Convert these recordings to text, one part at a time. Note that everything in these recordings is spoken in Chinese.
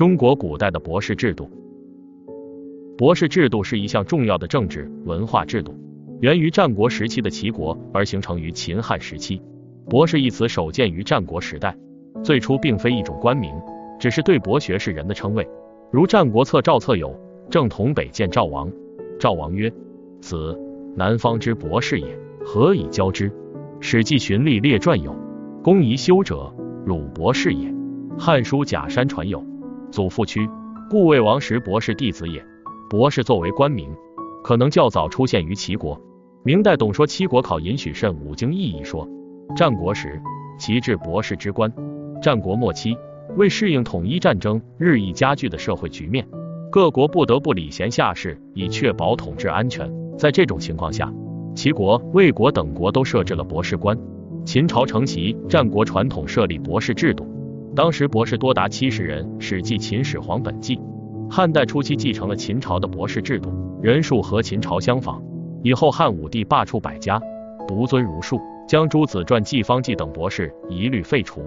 中国古代的博士制度，博士制度是一项重要的政治文化制度，源于战国时期的齐国，而形成于秦汉时期。博士一词首见于战国时代，最初并非一种官名，只是对博学士人的称谓。如《战国策·赵策》有“正统北见赵王”，赵王曰：“子南方之博士也，何以交之？”《史记·循吏列传》有“公宜修者，鲁博士也”，《汉书·假山传》有“祖父屈，故魏王时博士弟子也”。博士作为官名，可能较早出现于齐国。明代董说《七国考引许慎五经意义》说。战国时，齐置博士之官。战国末期，为适应统一战争日益加剧的社会局面，各国不得不礼贤下士，以确保统治安全。在这种情况下，齐国、魏国等国都设置了博士官。秦朝承袭战国传统，设立博士制度。当时博士多达七十人，《史记·秦始皇本纪》。汉代初期继承了秦朝的博士制度，人数和秦朝相仿。以后汉武帝罢黜百家，独尊儒术。将诸子传、纪方记等博士一律废除，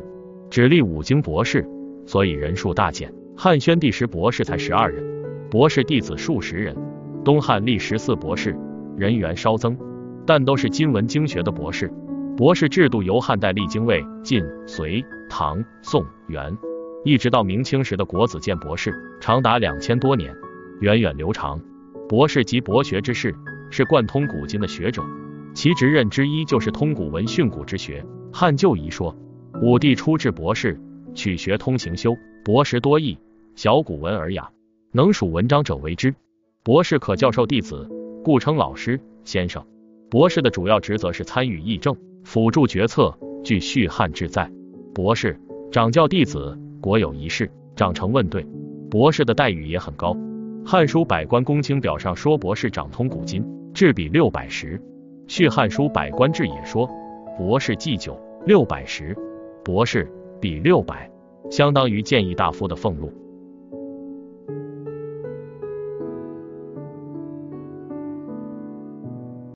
只立五经博士，所以人数大减。汉宣帝时博士才十二人，博士弟子数十人。东汉立十四博士，人员稍增，但都是今文经学的博士。博士制度由汉代历经魏、晋、隋、唐、宋、元，一直到明清时的国子监博士，长达两千多年，源远流长。博士即博学之士，是贯通古今的学者。其职任之一就是通古文、训古之学。汉旧遗说，武帝初置博士，取学通行修，博识多义，小古文尔雅，能属文章者为之。博士可教授弟子，故称老师、先生。博士的主要职责是参与议政，辅助决策。据《续汉志》载，博士掌教弟子，国有一事，长成问对。博士的待遇也很高，《汉书·百官公卿表》上说，博士掌通古今，制比六百石。《续汉书·百官志》也说，博士祭酒六百石，博士比六百，相当于谏议大夫的俸禄。